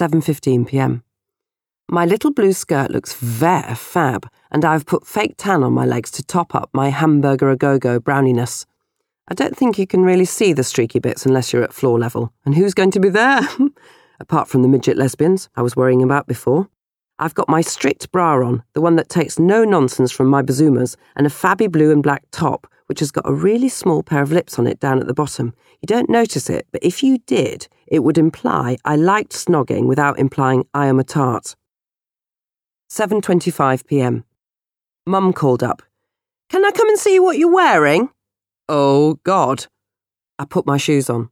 7:15 p.m. My little blue skirt looks very fab, and I've put fake tan on my legs to top up my hamburger a go-go browniness. I don't think you can really see the streaky bits unless you're at floor level. And who's going to be there? Apart from the midget lesbians I was worrying about before. I've got my strict bra on, the one that takes no nonsense from my bazoomas, and a fabby blue and black top, which has got a really small pair of lips on it down at the bottom. You don't notice it, but if you did, it would imply I liked snogging without implying I am a tart. 7:25 p.m. Mum called up. Can I come and see what you're wearing? Oh god. I put my shoes on.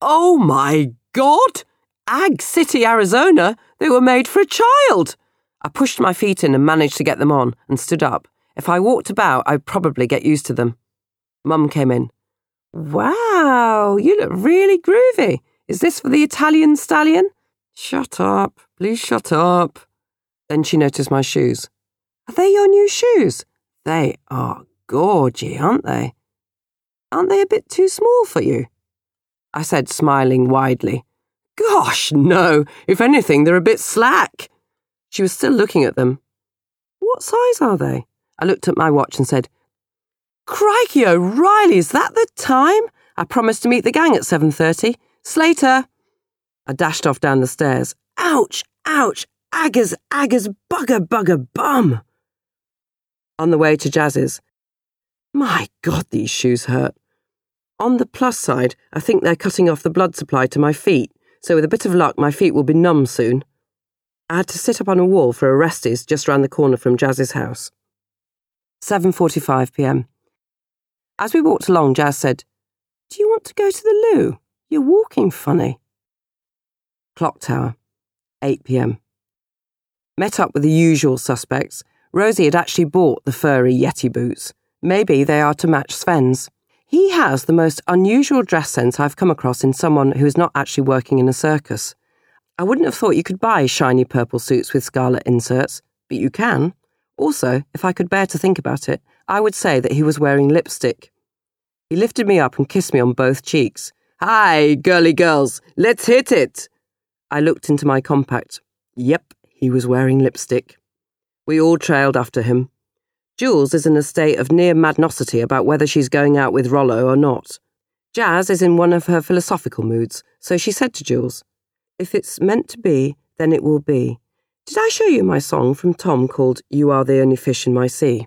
Oh my god. Ag City, Arizona. They were made for a child. I pushed my feet in and managed to get them on and stood up. If I walked about, I'd probably get used to them. Mum came in. Wow, you look really groovy. Is this for the Italian stallion? Shut up. Please shut up. Then she noticed my shoes. Are they your new shoes? They are gorgy, aren't they? Aren't they a bit too small for you? I said, smiling widely. Gosh, no. If anything, they're a bit slack. She was still looking at them. What size are they? I looked at my watch and said, Crikey O'Reilly, is that the time? I promised to meet the gang at 7.30. Slater. I dashed off down the stairs. Ouch, ouch, Aggers, aggers, bugger, bugger, bum. On the way to Jas's. My God, these shoes hurt. On the plus side, I think they're cutting off the blood supply to my feet, so with a bit of luck, my feet will be numb soon. I had to sit up on a wall for a resties just round the corner from Jas's house. 7:45 p.m. As we walked along, Jas said, "Do you want to go to the loo? You're walking funny." Clock tower, 8 p.m. Met up with the usual suspects. Rosie had actually bought the furry Yeti boots. Maybe they are to match Sven's. He has the most unusual dress sense I've come across in someone who is not actually working in a circus. I wouldn't have thought you could buy shiny purple suits with scarlet inserts, but you can. Also, if I could bear to think about it, I would say that he was wearing lipstick. He lifted me up and kissed me on both cheeks. Hi, girly girls, let's hit it! I looked into my compact. Yep, he was wearing lipstick. We all trailed after him. Jools is in a state of near madnosity about whether she's going out with Rollo or not. Jas is in one of her philosophical moods, so she said to Jools, If it's meant to be, then it will be. Did I show you my song from Tom called You Are the Only Fish in My Sea?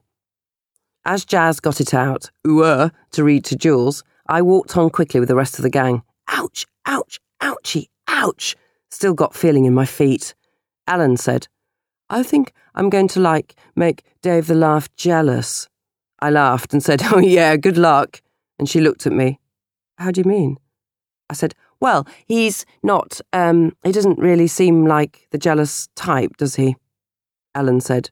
As Jas got it out, ooh to read to Jools, I walked on quickly with the rest of the gang. Ouch, ouch, ouchie, ouch! Still got feeling in my feet. Ellen said, I think I'm going to like make Dave the Laugh jealous. I laughed and said, Oh, yeah, good luck. And she looked at me. How do you mean? I said, Well, he's not, um, he doesn't really seem like the jealous type, does he? Ellen said,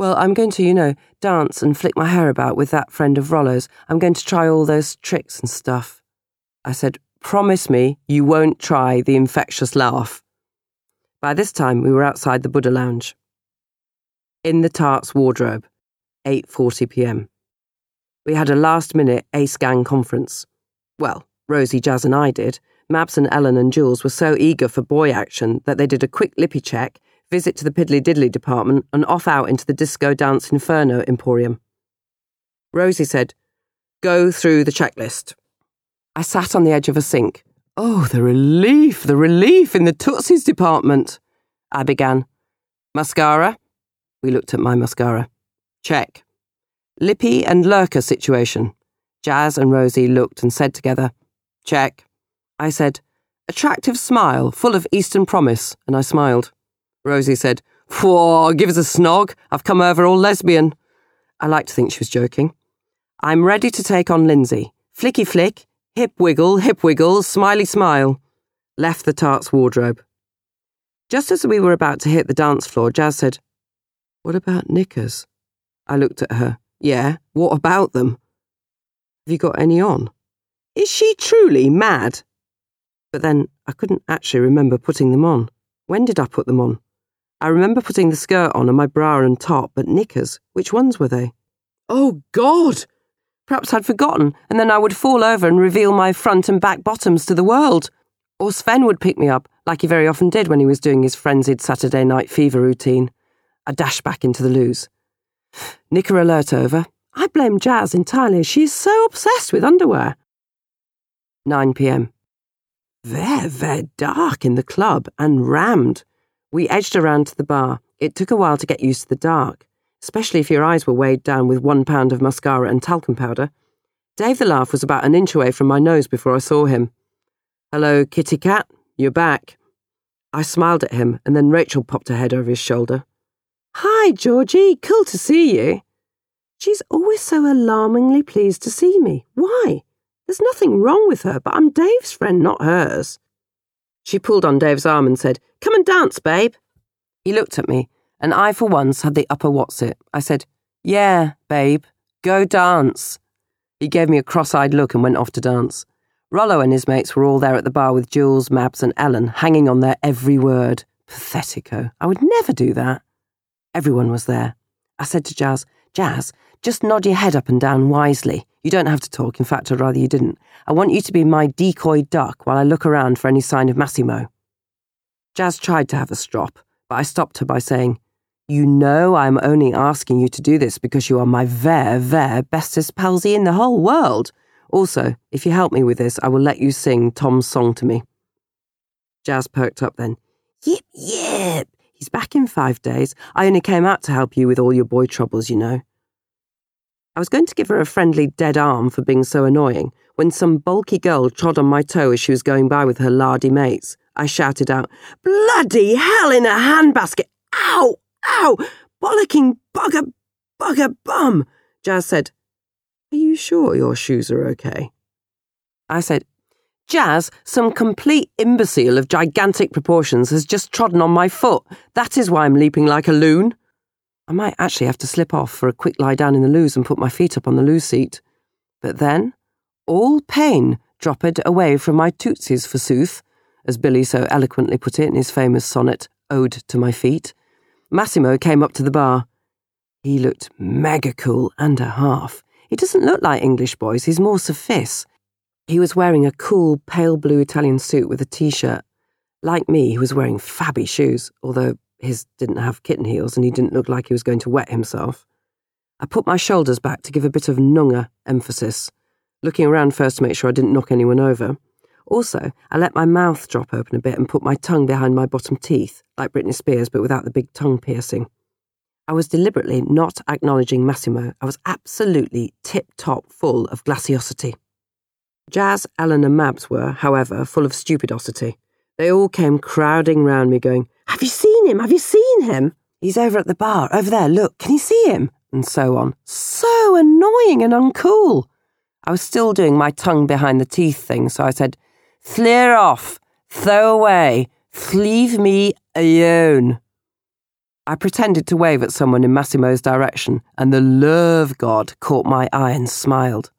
Well, I'm going to, you know, dance and flick my hair about with that friend of Rollo's. I'm going to try all those tricks and stuff. I said, Promise me you won't try the infectious laugh. By this time, we were outside the Buddha Lounge. In the Tart's wardrobe, 8:40 p.m. We had a last-minute Ace Gang conference. Well, Rosie, Jas, and I did. Mabs and Ellen and Jools were so eager for boy action that they did a quick lippy check, visit to the piddly diddly department, and off out into the disco dance inferno emporium. Rosie said, "Go through the checklist." I sat on the edge of a sink. Oh, the relief, the relief in the Tootsies department. I began. Mascara? We looked at my mascara. Check. Lippy and lurker situation. Jas and Rosie looked and said together, Check. I said, Attractive smile, full of Eastern promise, and I smiled. Rosie said, Whoa, give us a snog. I've come over all lesbian. I like to think she was joking. I'm ready to take on Lindsay. Flicky flick, Hip wiggle, hip wiggle, smiley smile. Left the tart's wardrobe. Just as we were about to hit the dance floor, Jas said, What about knickers? I looked at her. Yeah, what about them? Have you got any on? Is she truly mad? But then I couldn't actually remember putting them on. When did I put them on? I remember putting the skirt on and my bra and top, but knickers, which ones were they? Oh, God! Perhaps I'd forgotten, and then I would fall over and reveal my front and back bottoms to the world. Or Sven would pick me up, like he very often did when he was doing his frenzied Saturday night fever routine. I dashed back into the loos. Knicker alert over. I blame Jas entirely. She's so obsessed with underwear. 9 pm. Very, very dark in the club and rammed. We edged around to the bar. It took a while to get used to the dark, especially if your eyes were weighed down with one pound of mascara and talcum powder. Dave the Laugh was about an inch away from my nose before I saw him. Hello, kitty cat. You're back. I smiled at him, and then Rachel popped her head over his shoulder. Hi, Georgie. Cool to see you. She's always so alarmingly pleased to see me. Why? There's nothing wrong with her, but I'm Dave's friend, not hers. She pulled on Dave's arm and said, Come and dance, babe. He looked at me, and I, for once, had the upper what's it. I said, Yeah, babe, go dance. He gave me a cross eyed look and went off to dance. Rollo and his mates were all there at the bar with Jools, Mabs, and Ellen, hanging on their every word. Pathetico. I would never do that. Everyone was there. I said to Jas, Jas, just nod your head up and down wisely. You don't have to talk, in fact, I'd rather you didn't. I want you to be my decoy duck while I look around for any sign of Massimo. Jas tried to have a strop, but I stopped her by saying, You know I'm only asking you to do this because you are my ver, ver bestest palsy in the whole world. Also, if you help me with this, I will let you sing Tom's song to me. Jas perked up then. Yip, yip. He's back in five days. I only came out to help you with all your boy troubles, you know. I was going to give her a friendly dead arm for being so annoying when some bulky girl trod on my toe as she was going by with her lardy mates. I shouted out, Bloody hell in a handbasket! Ow! Ow! Bollocking bugger, bugger bum! Jas said, Are you sure your shoes are okay? I said, Jas, some complete imbecile of gigantic proportions has just trodden on my foot. That is why I'm leaping like a loon. I might actually have to slip off for a quick lie down in the loos and put my feet up on the loo seat. But then, all pain dropped away from my tootsies, forsooth, as Billy so eloquently put it in his famous sonnet, Ode to My Feet. Massimo came up to the bar. He looked mega cool and a half. He doesn't look like English boys, he's more sophists. He was wearing a cool, pale blue Italian suit with a t shirt. Like me, he was wearing fabby shoes, although his didn't have kitten heels and he didn't look like he was going to wet himself. I put my shoulders back to give a bit of nunga emphasis, looking around first to make sure I didn't knock anyone over. Also, I let my mouth drop open a bit and put my tongue behind my bottom teeth, like Britney Spears, but without the big tongue piercing. I was deliberately not acknowledging Massimo. I was absolutely tip top full of glaciosity. Jas, Ellen, and Mabs were, however, full of stupidosity. They all came crowding round me, going, have you seen him? Have you seen him? He's over at the bar, over there, look, can you see him? And so on. So annoying and uncool. I was still doing my tongue behind the teeth thing, so I said, Clear off, throw away, leave me alone. I pretended to wave at someone in Massimo's direction, and the love god caught my eye and smiled.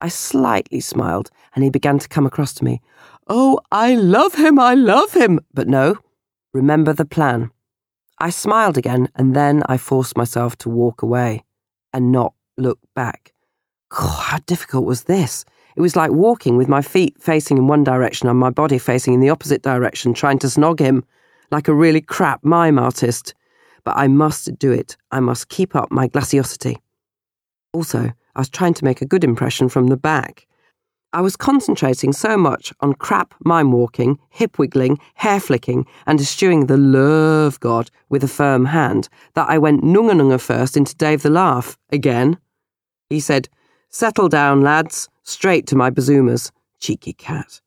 I slightly smiled, and he began to come across to me. Oh, I love him, I love him. But no, Remember the plan. I smiled again, and then I forced myself to walk away and not look back. God, how difficult was this? It was like walking with my feet facing in one direction and my body facing in the opposite direction, trying to snog him, like a really crap mime artist. But I must do it. I must keep up my glaciosity. Also, I was trying to make a good impression from the back. I was concentrating so much on crap mime walking, hip wiggling, hair flicking, and eschewing the love god with a firm hand that I went nunga nunga first into Dave the Laugh again. He said, Settle down, lads, straight to my bazoomas. Cheeky cat.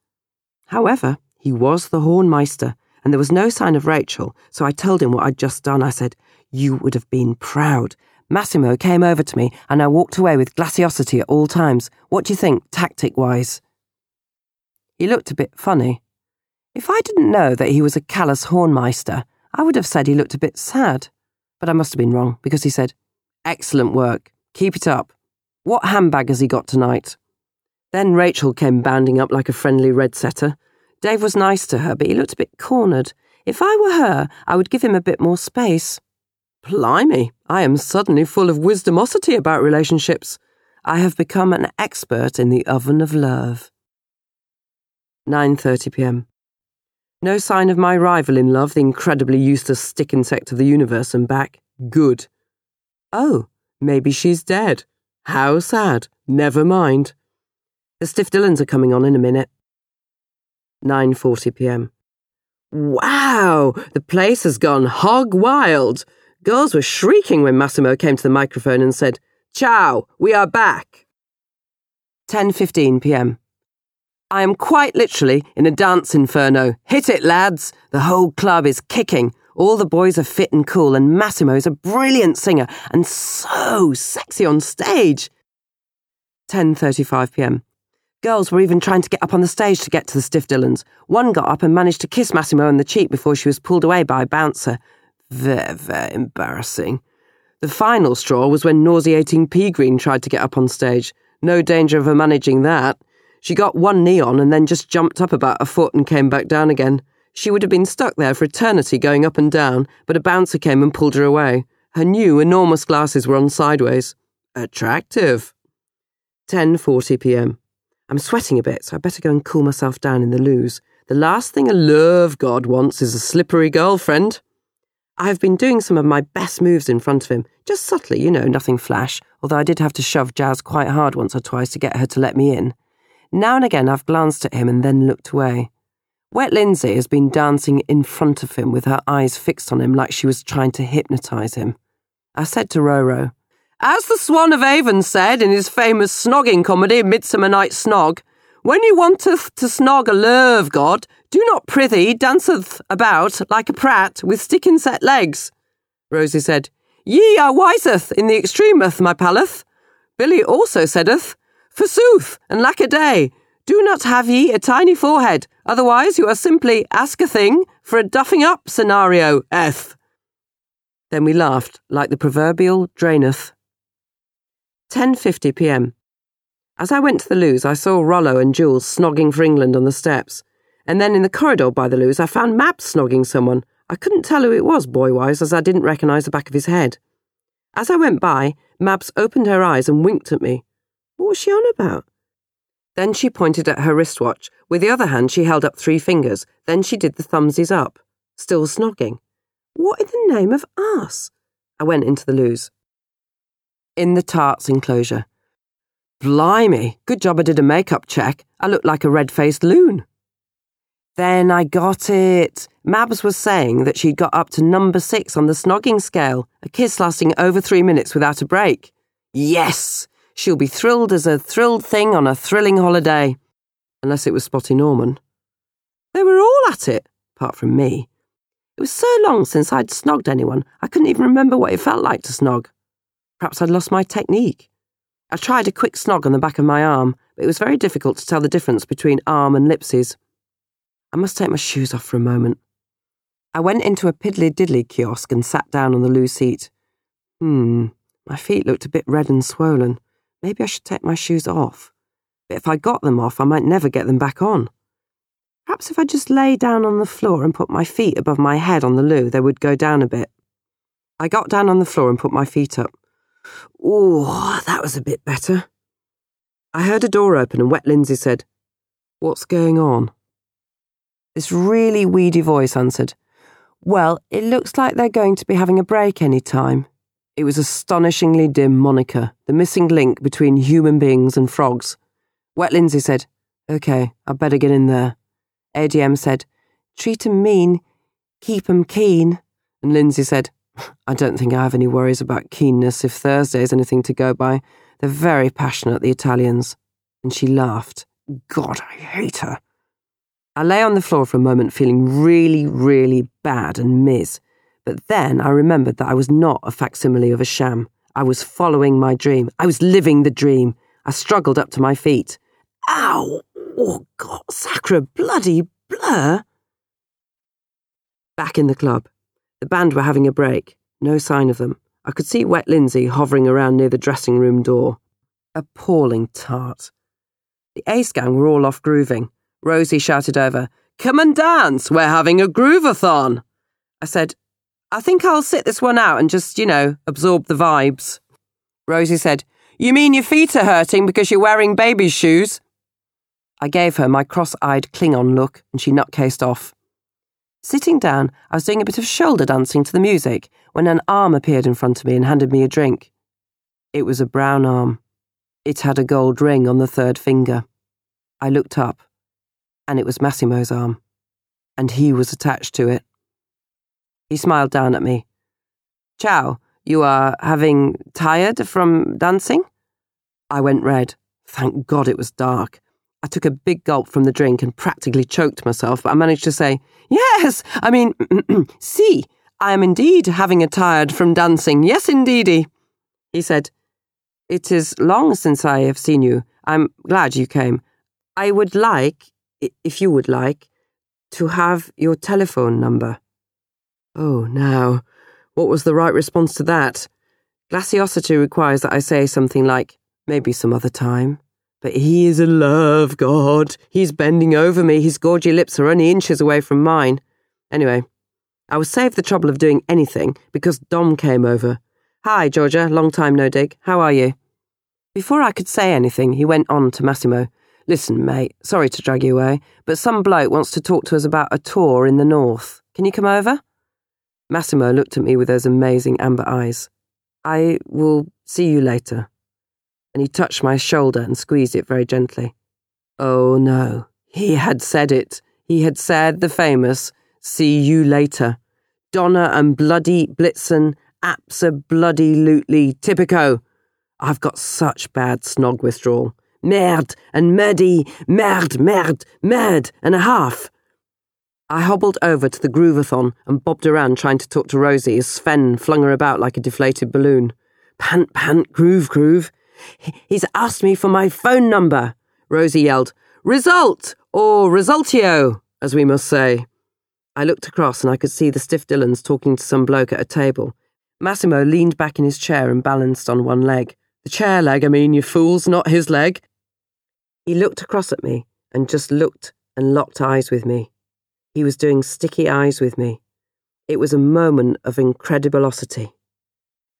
However, he was the Hornmeister, and there was no sign of Rachel, so I told him what I'd just done. I said, You would have been proud. Massimo came over to me, and I walked away with glaciosity at all times. What do you think, tactic wise? He looked a bit funny. If I didn't know that he was a callous hornmeister, I would have said he looked a bit sad. But I must have been wrong, because he said, Excellent work. Keep it up. What handbag has he got tonight? Then Rachel came bounding up like a friendly red setter. Dave was nice to her, but he looked a bit cornered. If I were her, I would give him a bit more space. Blimey, I am suddenly full of wisdomosity about relationships. I have become an expert in the oven of love. 9:30 p.m. No sign of my rival in love, the incredibly useless stick insect of the universe, and back. Good. Oh, maybe she's dead. How sad. Never mind. The Stiff Dillons are coming on in a minute. 9:40 p.m. Wow, the place has gone hog wild. Girls were shrieking when Massimo came to the microphone and said, "Ciao, we are back." 10:15 p.m. I am quite literally in a dance inferno. Hit it, lads. The whole club is kicking. All the boys are fit and cool, and Massimo is a brilliant singer and so sexy on stage. 10:35 p.m. Girls were even trying to get up on the stage to get to the Stiff Dillons. One got up and managed to kiss Massimo on the cheek before she was pulled away by a bouncer. Very, very embarrassing. The final straw was when nauseating Pea Green tried to get up on stage. No danger of her managing that. She got one knee on and then just jumped up about a foot and came back down again. She would have been stuck there for eternity going up and down, but a bouncer came and pulled her away. Her new enormous glasses were on sideways. Attractive. 10:40 p.m. I'm sweating a bit, so I better go and cool myself down in the loos. The last thing a love god wants is a slippery girlfriend. I have been doing some of my best moves in front of him, just subtly, you know, nothing flash, although I did have to shove Jas quite hard once or twice to get her to let me in. Now and again, I've glanced at him and then looked away. Wet Lindsay has been dancing in front of him with her eyes fixed on him like she was trying to hypnotise him. I said to Roro, As the Swan of Avon said in his famous snogging comedy, Midsummer Night's Snog, when you wanteth to snog a love god, do not prithee danceth about like a prat with stick set legs. Rosie said, Ye are wiseth in the extremeth, my paleth. Billy also saideth, Forsooth, and lack a day, do not have ye a tiny forehead, otherwise you are simply ask a thing for a duffing up scenario, F. Then we laughed, like the proverbial draineth. 10.50 p.m. As I went to the loos, I saw Rollo and Jools snogging for England on the steps. And then in the corridor by the loos, I found Mabs snogging someone. I couldn't tell who it was, boy-wise, as I didn't recognise the back of his head. As I went by, Mabs opened her eyes and winked at me. What was she on about? Then she pointed at her wristwatch. With the other hand, she held up three fingers. Then she did the thumbsies up, still snogging. What in the name of us? I went into the loos. In the tarts enclosure. Blimey, good job I did a makeup check. I looked like a red faced loon. Then I got it. Mabs was saying that she'd got up to number six on the snogging scale, a kiss lasting over three minutes without a break. Yes! She'll be thrilled as a thrilled thing on a thrilling holiday. Unless it was Spotty Norman. They were all at it, apart from me. It was so long since I'd snogged anyone, I couldn't even remember what it felt like to snog. Perhaps I'd lost my technique. I tried a quick snog on the back of my arm, but it was very difficult to tell the difference between arm and lipsies. I must take my shoes off for a moment. I went into a piddly diddly kiosk and sat down on the loo seat. Hmm, my feet looked a bit red and swollen. Maybe I should take my shoes off. But if I got them off, I might never get them back on. Perhaps if I just lay down on the floor and put my feet above my head on the loo, they would go down a bit. I got down on the floor and put my feet up. Ooh, that was a bit better. I heard a door open and Wet Lindsay said, What's going on? This really weedy voice answered, Well, it looks like they're going to be having a break any time. It was astonishingly dim Monica, the missing link between human beings and frogs. Wet Lindsay said, OK, I'd better get in there. ADM said, Treat 'em mean, keep 'em keen. And Lindsay said, I don't think I have any worries about keenness if Thursday's anything to go by. They're very passionate, the Italians. And she laughed. God, I hate her. I lay on the floor for a moment, feeling really, really bad and miss. But then I remembered that I was not a facsimile of a sham. I was following my dream. I was living the dream. I struggled up to my feet. Ow! Oh, God, sacra bloody blur! Back in the club. The band were having a break. No sign of them. I could see Wet Lindsay hovering around near the dressing room door. Appalling tart. The Ace gang were all off grooving. Rosie shouted over, Come and dance, we're having a groovathon. I said, I think I'll sit this one out and just, you know, absorb the vibes. Rosie said, You mean your feet are hurting because you're wearing baby's shoes? I gave her my cross eyed Klingon look and she nutcased off. Sitting down, I was doing a bit of shoulder dancing to the music when an arm appeared in front of me and handed me a drink. It was a brown arm. It had a gold ring on the third finger. I looked up, and it was Massimo's arm, and he was attached to it. He smiled down at me. Ciao, you are having tired from dancing? I went red. Thank God it was dark. I took a big gulp from the drink and practically choked myself, but I managed to say, Yes, I mean, see, I am indeed having a tired from dancing. Yes, indeedy. He said, It is long since I have seen you. I'm glad you came. I would like, if you would like, to have your telephone number. Oh, now, what was the right response to that? Glaciosity requires that I say something like, maybe some other time. But he is a love god. He's bending over me. His gorgy lips are only inches away from mine. Anyway, I was saved the trouble of doing anything because Dom came over. Hi, Georgia. Long time no dig. How are you? Before I could say anything, he went on to Massimo. Listen, mate, sorry to drag you away, but some bloke wants to talk to us about a tour in the north. Can you come over? Massimo looked at me with those amazing amber eyes. I will see you later and he touched my shoulder and squeezed it very gently. Oh no, he had said it. He had said the famous, see you later. Donner and bloody Blitzen, bloody lootly typico. I've got such bad snog withdrawal. Merde and merdy, merde, merde, merde and a half. I hobbled over to the groovathon and bobbed around trying to talk to Rosie as Sven flung her about like a deflated balloon. Pant, pant, groove, groove. He's asked me for my phone number, Rosie yelled. Result, or resultio, as we must say. I looked across and I could see the stiff Dillons talking to some bloke at a table. Massimo leaned back in his chair and balanced on one leg. The chair leg, I mean, you fools, not his leg. He looked across at me and just looked and locked eyes with me. He was doing sticky eyes with me. It was a moment of incredibilosity.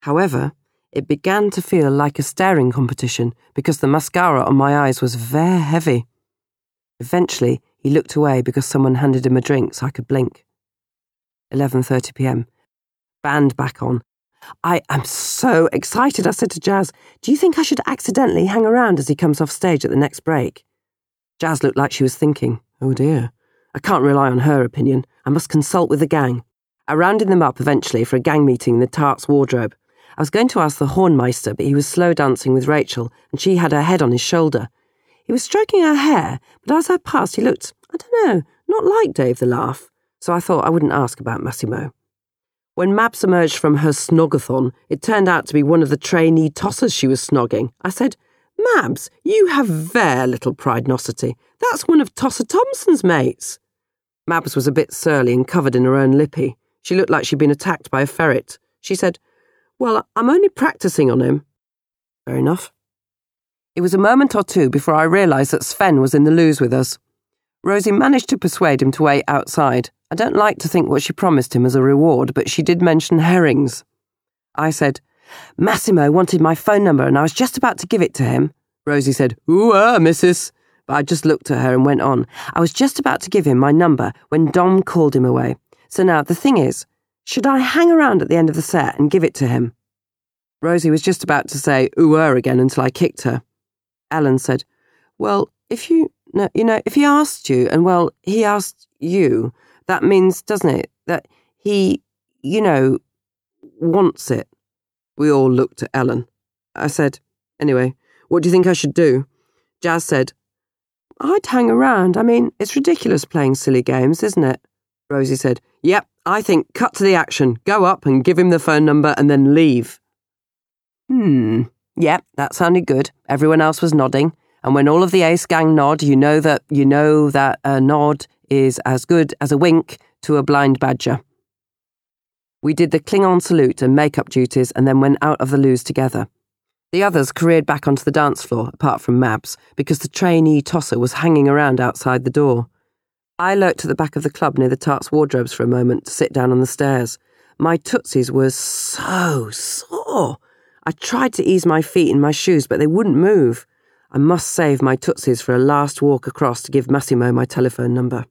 However, it began to feel like a staring competition because the mascara on my eyes was very heavy. Eventually, he looked away because someone handed him a drink so I could blink. 11:30 p.m. Band back on. I am so excited, I said to Jas. Do you think I should accidentally hang around as he comes off stage at the next break? Jas looked like she was thinking, oh dear. I can't rely on her opinion. I must consult with the gang. I rounded them up eventually for a gang meeting in the Tart's wardrobe. I was going to ask the Hornmeister, but he was slow dancing with Rachel, and she had her head on his shoulder. He was stroking her hair, but as I passed, he looked, I don't know, not like Dave the Laugh, so I thought I wouldn't ask about Massimo. When Mabs emerged from her snogathon, it turned out to be one of the trainee tossers she was snogging. I said, Mabs, you have very little pride-nosity. That's one of Tosser Thompson's mates. Mabs was a bit surly and covered in her own lippy. She looked like she'd been attacked by a ferret. She said, well, I'm only practicing on him. Fair enough. It was a moment or two before I realised that Sven was in the loos with us. Rosie managed to persuade him to wait outside. I don't like to think what she promised him as a reward, but she did mention herrings. I said, Massimo wanted my phone number and I was just about to give it to him. Rosie said, Ooh, ah, missus. But I just looked at her and went on. I was just about to give him my number when Dom called him away. So now the thing is, should I hang around at the end of the set and give it to him? Rosie was just about to say ooh er again until I kicked her. Ellen said, Well, if you no, you know, if he asked you and well, he asked you, that means, doesn't it, that he, you know, wants it. We all looked at Ellen. I said, Anyway, what do you think I should do? Jas said, I'd hang around. I mean, it's ridiculous playing silly games, isn't it? Rosie said, Yep, I think cut to the action. Go up and give him the phone number and then leave. Hmm. Yep, that sounded good. Everyone else was nodding. And when all of the Ace gang nod, you know that you know that a nod is as good as a wink to a blind badger. We did the Klingon salute and makeup duties and then went out of the loos together. The others careered back onto the dance floor, apart from Mabs, because the trainee tosser was hanging around outside the door. I lurked at the back of the club near the tart's wardrobes for a moment to sit down on the stairs. My tootsies were so sore. I tried to ease my feet in my shoes, but they wouldn't move. I must save my tootsies for a last walk across to give Massimo my telephone number.